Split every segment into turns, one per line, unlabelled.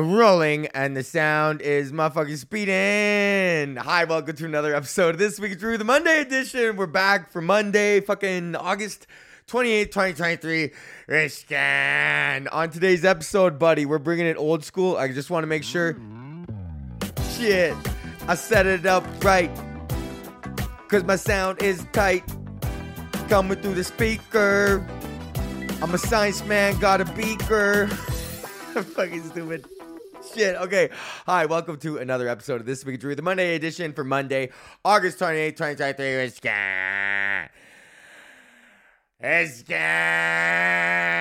rolling and the sound is motherfucking speeding. Hi, welcome to another episode of This Week Drew, the Monday edition. We're back for Monday, fucking August 28th, 2023. Riskin. On today's episode, buddy, we're bringing it old school. I just want to make sure. Shit, I set it up right. Cause my sound is tight. Coming through the speaker. I'm a science man, got a beaker. Fucking stupid. Shit. Okay. Hi, welcome to another episode of This Week Drew, the Monday edition for Monday, August 28th, 2023. It's gone.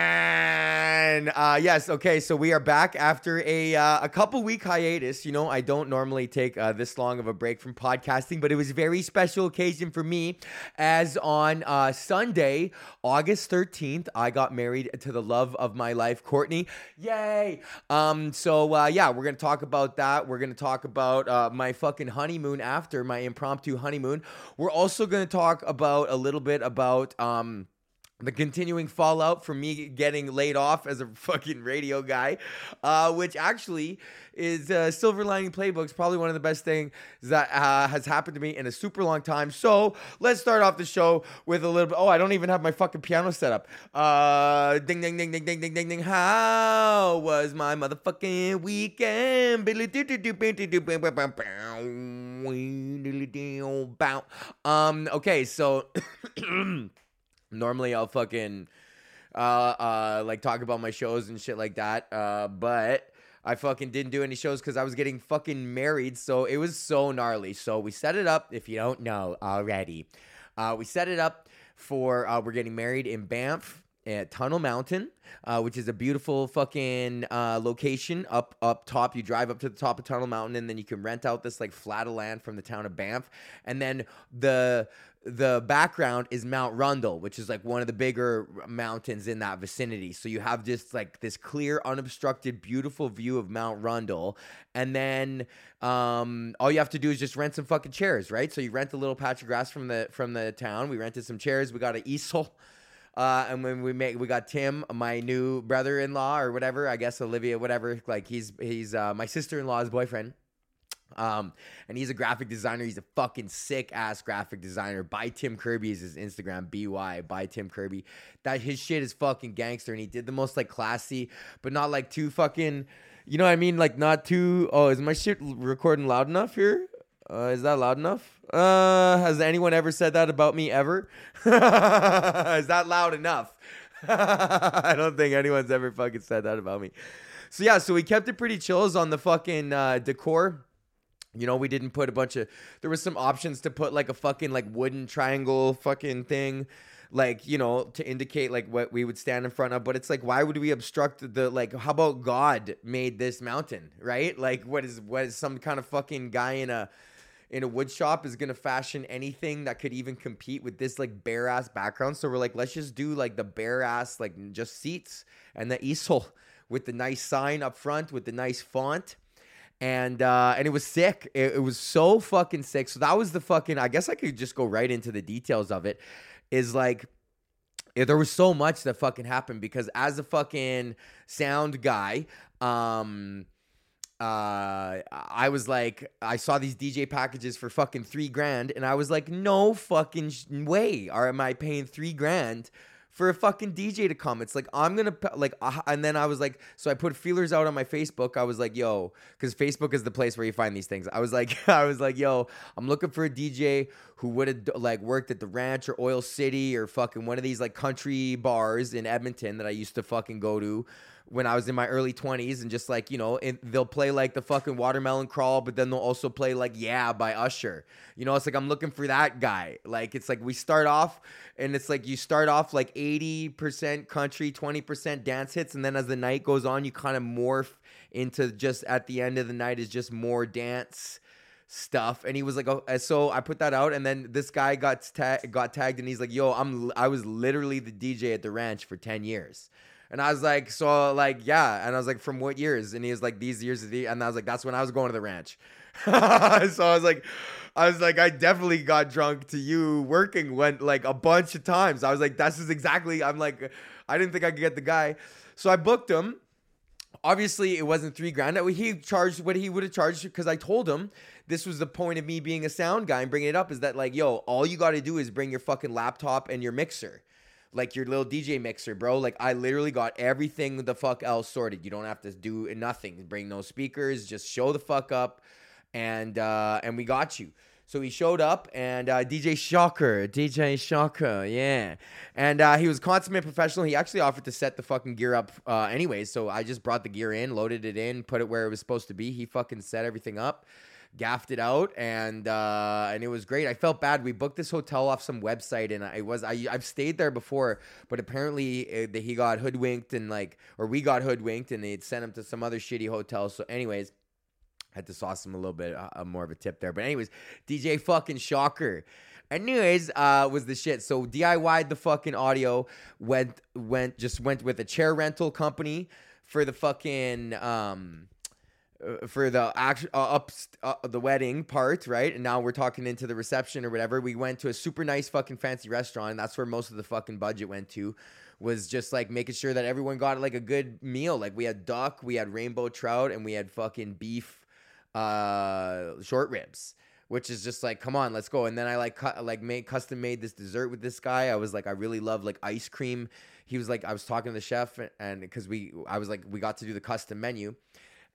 It's. Uh, yes. Okay. So we are back after a uh, a couple week hiatus. You know, I don't normally take uh, this long of a break from podcasting, but it was a very special occasion for me, as on uh, Sunday, August 13th, I got married to the love of my life, Courtney. Yay! Um. So uh, yeah, we're gonna talk about that. We're gonna talk about uh, my fucking honeymoon after my impromptu honeymoon. We're also gonna talk about a little bit about um the continuing fallout from me getting laid off as a fucking radio guy, uh, which actually is uh, Silver Lining Playbook's probably one of the best things that uh, has happened to me in a super long time. So let's start off the show with a little bit. Oh, I don't even have my fucking piano set up. Uh, ding, ding, ding, ding, ding, ding, ding, ding. How was my motherfucking weekend? Um, okay, so. Normally I'll fucking uh uh like talk about my shows and shit like that. Uh but I fucking didn't do any shows because I was getting fucking married, so it was so gnarly. So we set it up, if you don't know already. Uh we set it up for uh we're getting married in Banff at Tunnel Mountain, uh, which is a beautiful fucking uh, location up up top. You drive up to the top of Tunnel Mountain, and then you can rent out this like flat of land from the town of Banff, and then the the background is Mount Rundle, which is like one of the bigger mountains in that vicinity. So you have just like this clear, unobstructed, beautiful view of Mount Rundle. And then um, all you have to do is just rent some fucking chairs, right? So you rent a little patch of grass from the from the town. We rented some chairs. We got an easel. Uh, and when we make, we got Tim, my new brother-in-law or whatever, I guess Olivia, whatever. Like he's he's uh, my sister-in-law's boyfriend. Um, and he's a graphic designer. He's a fucking sick ass graphic designer. By Tim Kirby is his Instagram. By by Tim Kirby. That his shit is fucking gangster, and he did the most like classy, but not like too fucking. You know what I mean? Like not too. Oh, is my shit recording loud enough here? Uh, is that loud enough? Uh, has anyone ever said that about me ever? is that loud enough? I don't think anyone's ever fucking said that about me. So yeah, so we kept it pretty chills on the fucking uh, decor. You know, we didn't put a bunch of. There was some options to put like a fucking like wooden triangle fucking thing, like you know, to indicate like what we would stand in front of. But it's like, why would we obstruct the like? How about God made this mountain, right? Like, what is what is some kind of fucking guy in a in a wood shop is gonna fashion anything that could even compete with this like bare ass background? So we're like, let's just do like the bare ass like just seats and the easel with the nice sign up front with the nice font and uh, and it was sick. It, it, was so fucking sick. So that was the fucking. I guess I could just go right into the details of it. Is like. there was so much that fucking happened because as a fucking sound guy, um, uh, I was like, I saw these DJ packages for fucking three grand, and I was like, no fucking sh- way, or am I paying three grand for a fucking DJ to come. It's like I'm gonna like, uh, and then I was like, so I put feelers out on my Facebook. I was like, yo, because Facebook is the place where you find these things. I was like, I was like, yo, I'm looking for a DJ who would have like worked at the Ranch or Oil City or fucking one of these like country bars in Edmonton that I used to fucking go to when I was in my early 20s and just like, you know, they'll play like the fucking watermelon crawl, but then they'll also play like Yeah by Usher. You know, it's like I'm looking for that guy. Like it's like we start off and it's like you start off like 80% country, 20% dance hits and then as the night goes on, you kind of morph into just at the end of the night is just more dance stuff and he was like oh, so i put that out and then this guy got ta- got tagged and he's like yo i'm i was literally the dj at the ranch for 10 years and I was like, so like, yeah. And I was like, from what years? And he was like, these years. And I was like, that's when I was going to the ranch. so I was like, I was like, I definitely got drunk to you working went like a bunch of times. I was like, this is exactly. I'm like, I didn't think I could get the guy. So I booked him. obviously it wasn't three grand. He charged what he would have charged because I told him this was the point of me being a sound guy and bringing it up is that like, yo, all you got to do is bring your fucking laptop and your mixer. Like your little DJ mixer, bro. Like I literally got everything the fuck else sorted. You don't have to do nothing. Bring no speakers. Just show the fuck up, and uh, and we got you. So he showed up and uh, DJ Shocker, DJ Shocker, yeah. And uh, he was consummate professional. He actually offered to set the fucking gear up uh, anyways. So I just brought the gear in, loaded it in, put it where it was supposed to be. He fucking set everything up, gaffed it out, and uh, and it was great. I felt bad. We booked this hotel off some website, and I was I I've stayed there before, but apparently it, uh, he got hoodwinked and like, or we got hoodwinked, and they'd sent him to some other shitty hotel. So anyways had to sauce him a little bit uh, more of a tip there. But anyways, DJ fucking shocker. Anyways, uh, was the shit. So DIY'd the fucking audio. Went went just went with a chair rental company for the fucking um uh, for the act uh, up uh, the wedding part, right? And now we're talking into the reception or whatever. We went to a super nice fucking fancy restaurant. And that's where most of the fucking budget went to. Was just like making sure that everyone got like a good meal. Like we had duck, we had rainbow trout, and we had fucking beef uh, short ribs which is just like come on let's go and then i like cut like made custom made this dessert with this guy i was like i really love like ice cream he was like i was talking to the chef and because we i was like we got to do the custom menu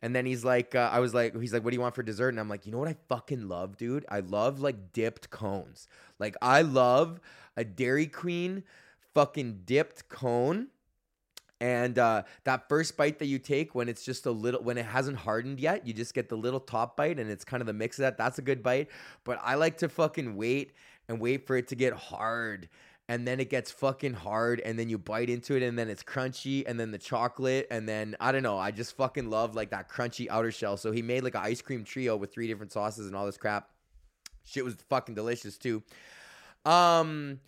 and then he's like uh, i was like he's like what do you want for dessert and i'm like you know what i fucking love dude i love like dipped cones like i love a dairy queen fucking dipped cone and uh, that first bite that you take when it's just a little, when it hasn't hardened yet, you just get the little top bite and it's kind of the mix of that. That's a good bite. But I like to fucking wait and wait for it to get hard. And then it gets fucking hard, and then you bite into it, and then it's crunchy, and then the chocolate, and then I don't know. I just fucking love like that crunchy outer shell. So he made like an ice cream trio with three different sauces and all this crap. Shit was fucking delicious too. Um,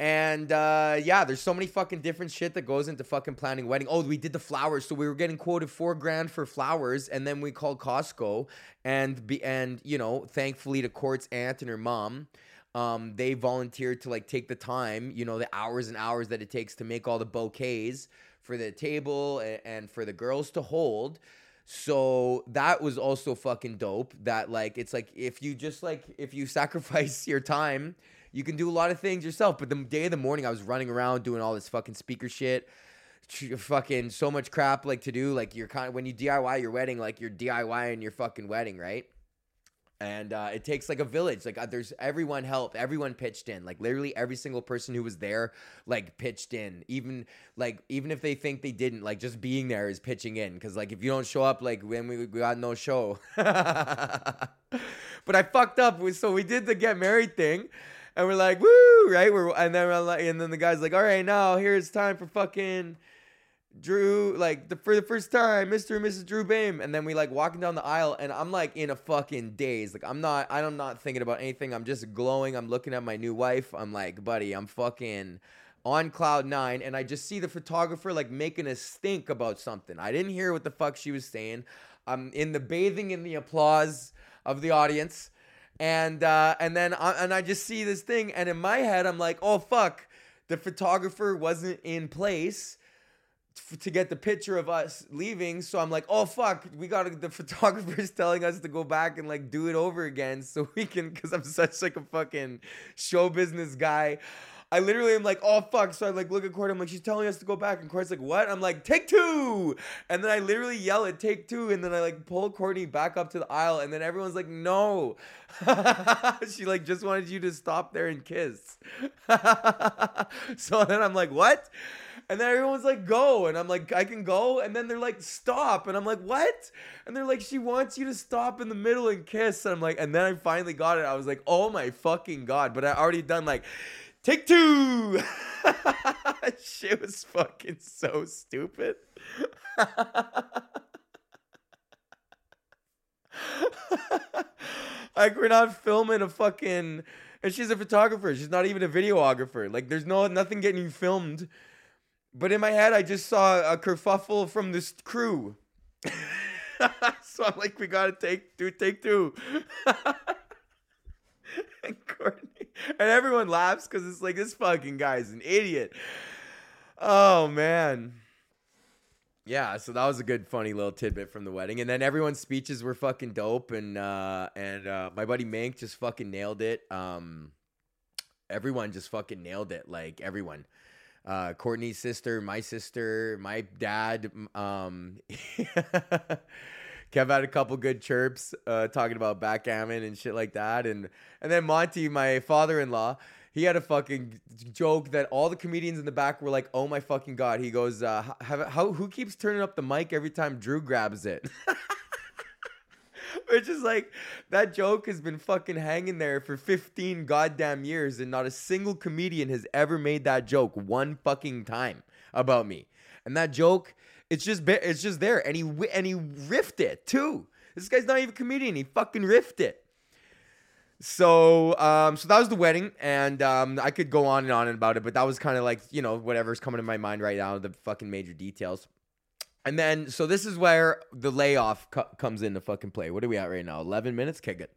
and uh, yeah, there's so many fucking different shit that goes into fucking planning wedding. Oh, we did the flowers, so we were getting quoted four grand for flowers, and then we called Costco, and be and you know, thankfully to Court's aunt and her mom, um, they volunteered to like take the time, you know, the hours and hours that it takes to make all the bouquets for the table and, and for the girls to hold. So that was also fucking dope. That like it's like if you just like if you sacrifice your time you can do a lot of things yourself. But the day of the morning, I was running around doing all this fucking speaker shit, fucking so much crap like to do. Like you're kind of when you DIY your wedding, like you're DIYing your fucking wedding, right? And uh, it takes like a village like uh, there's everyone helped everyone pitched in like literally every single person who was there like pitched in even like even if they think they didn't like just being there is pitching in because like if you don't show up like when we, got no show but i fucked up so we did the get married thing and we're like, woo, right? We're and then like, and then the guy's like, all right, now here's time for fucking Drew, like the for the first time, Mr. and Mrs. Drew Behm. And then we like walking down the aisle, and I'm like in a fucking daze. Like I'm not, I'm not thinking about anything. I'm just glowing. I'm looking at my new wife. I'm like, buddy, I'm fucking on cloud nine and I just see the photographer like making a stink about something. I didn't hear what the fuck she was saying. I'm in the bathing in the applause of the audience and uh, and then I, and I just see this thing, and in my head I'm like, oh fuck, the photographer wasn't in place to get the picture of us leaving. So I'm like, oh fuck, we got the photographer's telling us to go back and like do it over again so we can, because I'm such like a fucking show business guy. I literally am like, oh fuck. So I like look at Courtney. I'm like, she's telling us to go back. And Courtney's like, what? I'm like, take two. And then I literally yell at take two. And then I like pull Courtney back up to the aisle. And then everyone's like, no. she like just wanted you to stop there and kiss. so then I'm like, what? And then everyone's like, go. And I'm like, I can go. And then they're like, stop. And I'm like, what? And they're like, she wants you to stop in the middle and kiss. And I'm like, and then I finally got it. I was like, oh my fucking God. But I already done like, Take two. Shit was fucking so stupid. like we're not filming a fucking and she's a photographer. She's not even a videographer. Like there's no nothing getting filmed. But in my head I just saw a kerfuffle from this crew. so I'm like, we gotta take two, take two. and Courtney and everyone laughs because it's like this fucking guy's an idiot. Oh man. yeah, so that was a good, funny little tidbit from the wedding, and then everyone's speeches were fucking dope, and uh, and uh, my buddy Mink just fucking nailed it. Um, everyone just fucking nailed it, like everyone. Uh, Courtney's sister, my sister, my dad. Um, Kev had a couple good chirps uh, talking about backgammon and shit like that, and and then Monty, my father-in-law, he had a fucking joke that all the comedians in the back were like, "Oh my fucking god!" He goes, uh, "How, how who keeps turning up the mic every time Drew grabs it?" Which is like that joke has been fucking hanging there for 15 goddamn years, and not a single comedian has ever made that joke one fucking time about me. And that joke, it's just it's just there, and he and he riffed it too. This guy's not even a comedian. He fucking riffed it. So, um, so that was the wedding, and um, I could go on and on about it, but that was kind of like you know whatever's coming to my mind right now, the fucking major details. And then, so this is where the layoff co- comes into fucking play. What are we at right now? Eleven minutes. Okay, good.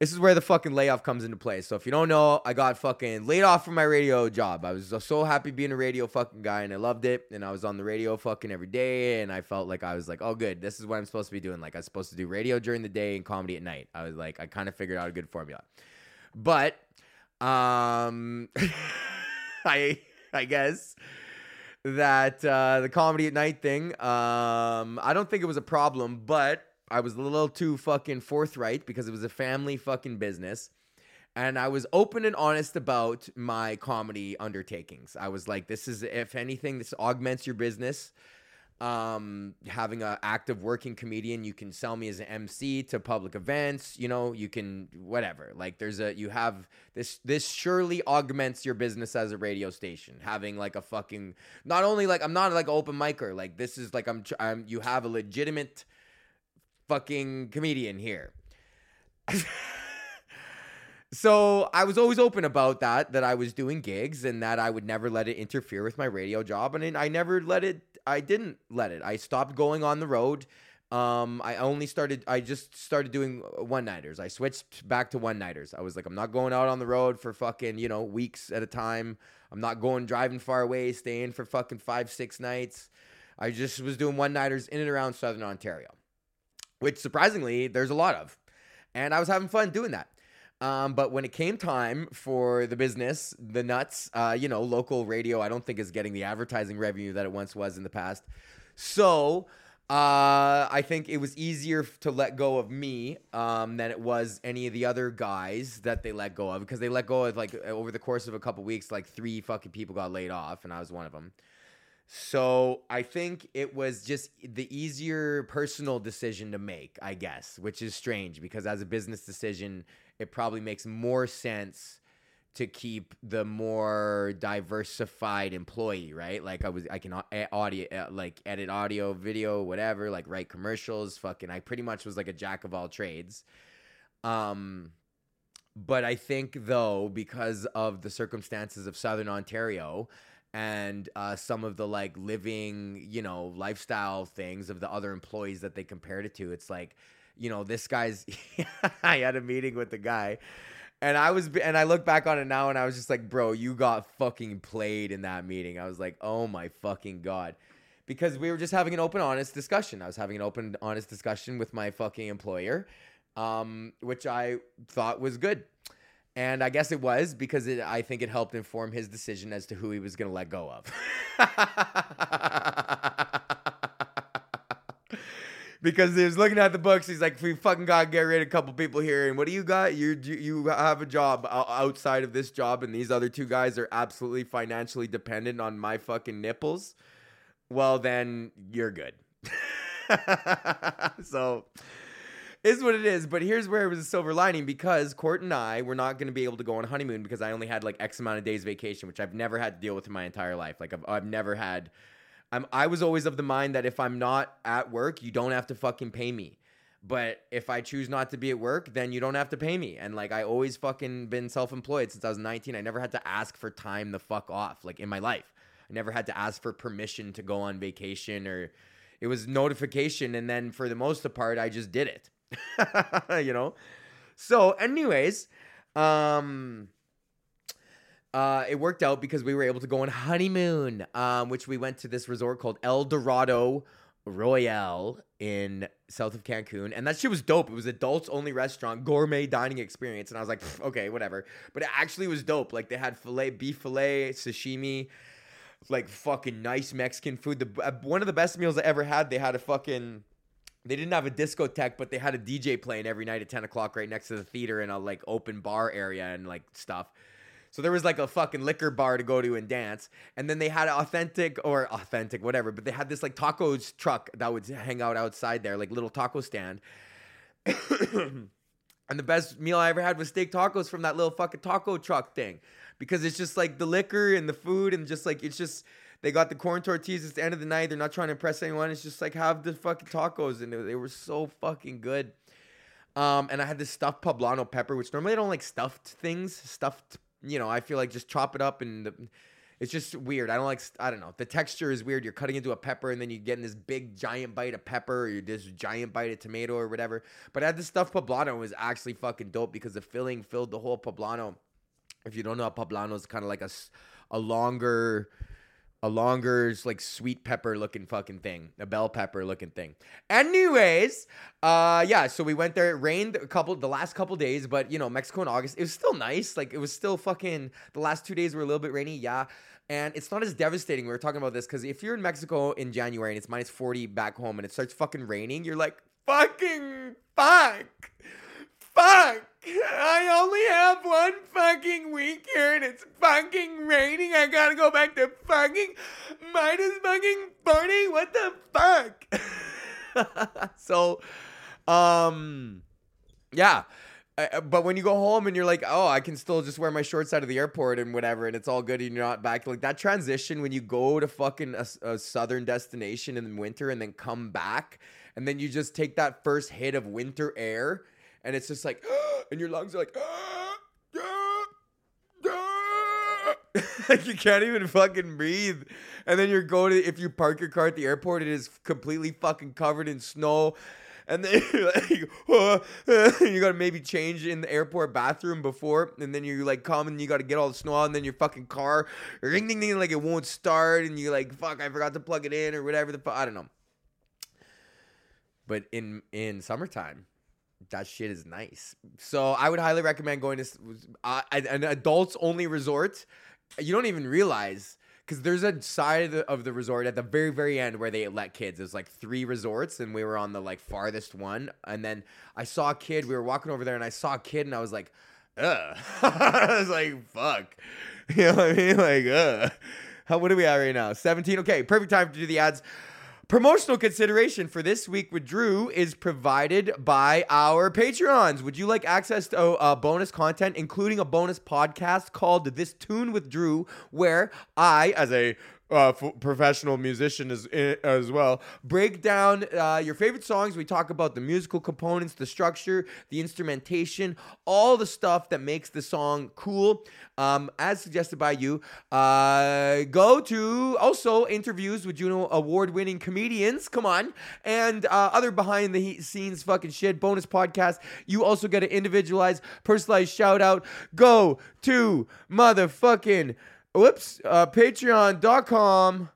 This is where the fucking layoff comes into play. So if you don't know, I got fucking laid off from my radio job. I was so happy being a radio fucking guy and I loved it. And I was on the radio fucking every day. And I felt like I was like, oh, good. This is what I'm supposed to be doing. Like I was supposed to do radio during the day and comedy at night. I was like, I kind of figured out a good formula. But, um, I, I guess that uh, the comedy at night thing, um, I don't think it was a problem, but I was a little too fucking forthright because it was a family fucking business. And I was open and honest about my comedy undertakings. I was like, this is, if anything, this augments your business. Um, having an active working comedian, you can sell me as an MC to public events. You know, you can whatever. Like, there's a you have this. This surely augments your business as a radio station. Having like a fucking not only like I'm not like an open micer. Like this is like I'm. I'm you have a legitimate fucking comedian here. so I was always open about that, that I was doing gigs and that I would never let it interfere with my radio job. And I never let it, I didn't let it. I stopped going on the road. Um, I only started, I just started doing one nighters. I switched back to one nighters. I was like, I'm not going out on the road for fucking, you know, weeks at a time. I'm not going driving far away, staying for fucking five, six nights. I just was doing one nighters in and around Southern Ontario which surprisingly there's a lot of. And I was having fun doing that. Um, but when it came time for the business, the nuts, uh, you know, local radio, I don't think is getting the advertising revenue that it once was in the past. So uh, I think it was easier to let go of me um, than it was any of the other guys that they let go of because they let go of like over the course of a couple weeks, like three fucking people got laid off, and I was one of them. So I think it was just the easier personal decision to make, I guess, which is strange because as a business decision, it probably makes more sense to keep the more diversified employee, right? Like I was, I can audio, like edit audio, video, whatever, like write commercials. Fucking, I pretty much was like a jack of all trades. Um, but I think though, because of the circumstances of Southern Ontario, and uh, some of the like living, you know, lifestyle things of the other employees that they compared it to. It's like, you know, this guy's. I had a meeting with the guy, and I was, and I look back on it now, and I was just like, bro, you got fucking played in that meeting. I was like, oh my fucking god. Because we were just having an open, honest discussion. I was having an open, honest discussion with my fucking employer, um, which I thought was good. And I guess it was because it, I think it helped inform his decision as to who he was going to let go of. because he was looking at the books. He's like, "We fucking gotta get rid of a couple people here." And what do you got? You you have a job outside of this job, and these other two guys are absolutely financially dependent on my fucking nipples. Well, then you're good. so is what it is. But here's where it was a silver lining because Court and I were not going to be able to go on honeymoon because I only had like X amount of days vacation, which I've never had to deal with in my entire life. Like I've, I've never had. I'm, I was always of the mind that if I'm not at work, you don't have to fucking pay me. But if I choose not to be at work, then you don't have to pay me. And like I always fucking been self-employed since I was 19. I never had to ask for time the fuck off like in my life. I never had to ask for permission to go on vacation or it was notification and then for the most part I just did it. you know? So, anyways, um, uh, it worked out because we were able to go on honeymoon, um, which we went to this resort called El Dorado Royale in south of Cancun, and that shit was dope. It was adults only restaurant, gourmet dining experience, and I was like, okay, whatever. But it actually was dope. Like they had fillet, beef fillet, sashimi, like fucking nice Mexican food. The uh, one of the best meals I ever had. They had a fucking. They didn't have a discotheque, but they had a DJ playing every night at ten o'clock right next to the theater in a like open bar area and like stuff. So there was like a fucking liquor bar to go to and dance. And then they had authentic or authentic, whatever, but they had this like tacos truck that would hang out outside there, like little taco stand. and the best meal I ever had was steak tacos from that little fucking taco truck thing. Because it's just like the liquor and the food and just like it's just they got the corn tortillas at the end of the night. They're not trying to impress anyone. It's just like have the fucking tacos and they were so fucking good. Um, and I had this stuffed poblano pepper, which normally I don't like stuffed things, stuffed you know, I feel like just chop it up and the, it's just weird. I don't like, I don't know. The texture is weird. You're cutting into a pepper and then you're getting this big giant bite of pepper or you're this giant bite of tomato or whatever. But I had this stuffed poblano was actually fucking dope because the filling filled the whole poblano. If you don't know, a poblano is kind of like a, a longer, a longer like sweet pepper looking fucking thing, a bell pepper looking thing. Anyways, uh yeah, so we went there. It rained a couple the last couple days, but you know, Mexico in August, it was still nice. Like it was still fucking the last 2 days were a little bit rainy, yeah. And it's not as devastating. We were talking about this cuz if you're in Mexico in January and it's minus 40 back home and it starts fucking raining, you're like, "Fucking fuck." Fuck! I only have one fucking week here and it's fucking raining. I gotta go back to fucking minus fucking 40. What the fuck? so, um, yeah. But when you go home and you're like, oh, I can still just wear my shorts out of the airport and whatever, and it's all good, and you're not back. Like that transition when you go to fucking a, a southern destination in the winter and then come back, and then you just take that first hit of winter air and it's just like, and your lungs are like, like you can't even fucking breathe. And then you're going to, if you park your car at the airport, it is completely fucking covered in snow. And then you're like, oh, you gotta maybe change in the airport bathroom before, and then you're like come and you gotta get all the snow out, and then your fucking car, ring ding ding, like it won't start, and you're like, fuck, I forgot to plug it in or whatever the fuck, I don't know. But in in summertime, that shit is nice. So I would highly recommend going to uh, an adults only resort. You don't even realize because there's a side of the, of the, resort at the very very end where they let kids. There's like three resorts, and we were on the like farthest one. And then I saw a kid. We were walking over there, and I saw a kid, and I was like, ugh. I was like, fuck. You know what I mean? Like, ugh. How what are we at right now? 17. Okay, perfect time to do the ads. Promotional consideration for this week with Drew is provided by our Patreons. Would you like access to uh, bonus content, including a bonus podcast called This Tune with Drew, where I, as a uh, professional musician as as well. Break down uh, your favorite songs. We talk about the musical components, the structure, the instrumentation, all the stuff that makes the song cool. Um, as suggested by you, uh, go to also interviews with Juno award winning comedians. Come on, and uh, other behind the scenes fucking shit. Bonus podcast. You also get an individualized, personalized shout out. Go to motherfucking whoops, uh, patreon.com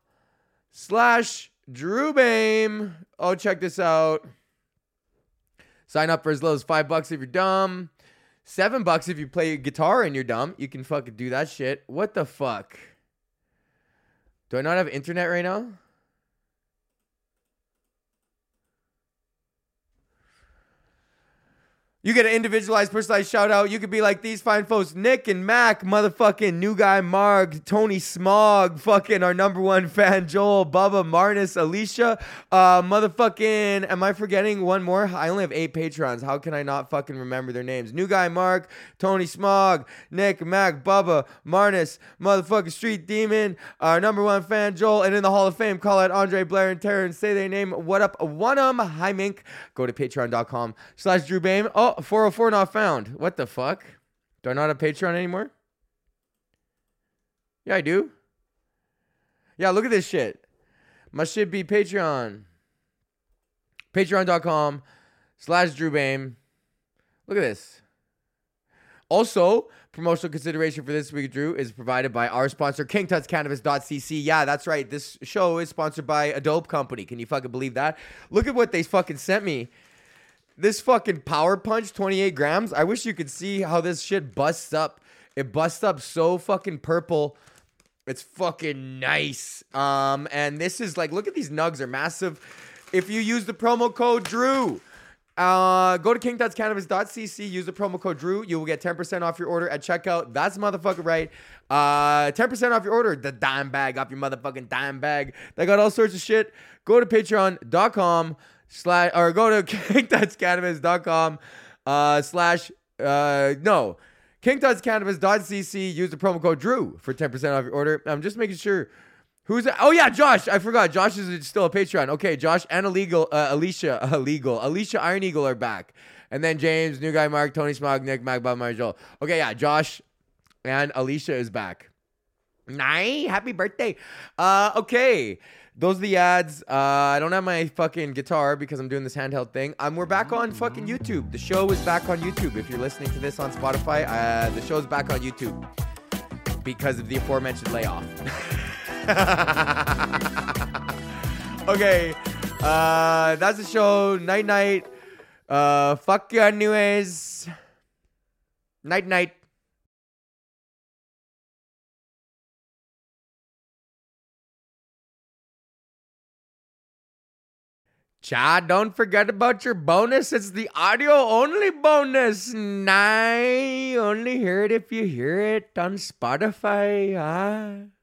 slash drewbehm. Oh, check this out. Sign up for as low as five bucks if you're dumb. Seven bucks if you play guitar and you're dumb. You can fucking do that shit. What the fuck? Do I not have internet right now? You get an individualized, personalized shout out. You could be like these fine folks Nick and Mac, motherfucking new guy Marg, Tony Smog, fucking our number one fan Joel, Bubba, Marnus, Alicia, uh, motherfucking. Am I forgetting one more? I only have eight patrons. How can I not fucking remember their names? New guy Mark, Tony Smog, Nick, Mac, Bubba, Marnus, motherfucking Street Demon, our number one fan Joel, and in the Hall of Fame, call out Andre Blair and Terrence. Say their name. What up? One um. Hi Mink. Go to patreon.com slash Drew Behm. Oh. 404 not found. What the fuck? Do I not have Patreon anymore? Yeah, I do. Yeah, look at this shit. My shit be Patreon. Patreon.com slash Drew Behm. Look at this. Also, promotional consideration for this week, Drew, is provided by our sponsor, KingTutsCannabis.cc. Yeah, that's right. This show is sponsored by a dope company. Can you fucking believe that? Look at what they fucking sent me. This fucking Power Punch, 28 grams. I wish you could see how this shit busts up. It busts up so fucking purple. It's fucking nice. Um, and this is like, look at these nugs, are massive. If you use the promo code Drew, uh, go to kingtutscannabis.cc, use the promo code Drew. You will get 10% off your order at checkout. That's motherfucking right. Uh, 10% off your order. The dime bag off your motherfucking dime bag. They got all sorts of shit. Go to patreon.com slash, or go to kingtutscannabis.com uh, slash, uh, no, kingtutscannabis.cc. Use the promo code Drew for 10% off your order. I'm just making sure. Who's that? Oh yeah, Josh. I forgot. Josh is still a Patreon. Okay, Josh and illegal uh, Alicia, illegal Alicia Iron Eagle are back, and then James, new guy, Mark, Tony Smog, Nick, Mac, Bob, Joel. Okay, yeah, Josh and Alicia is back. Nice, happy birthday. Uh, okay, those are the ads. Uh, I don't have my fucking guitar because I'm doing this handheld thing. Um, we're back on fucking YouTube. The show is back on YouTube. If you're listening to this on Spotify, uh, the show's back on YouTube because of the aforementioned layoff. okay. Uh, that's the show. Night night. Uh, fuck you anyways. Night night. Chad, don't forget about your bonus. It's the audio only bonus. Nah, only hear it if you hear it on Spotify. Ah.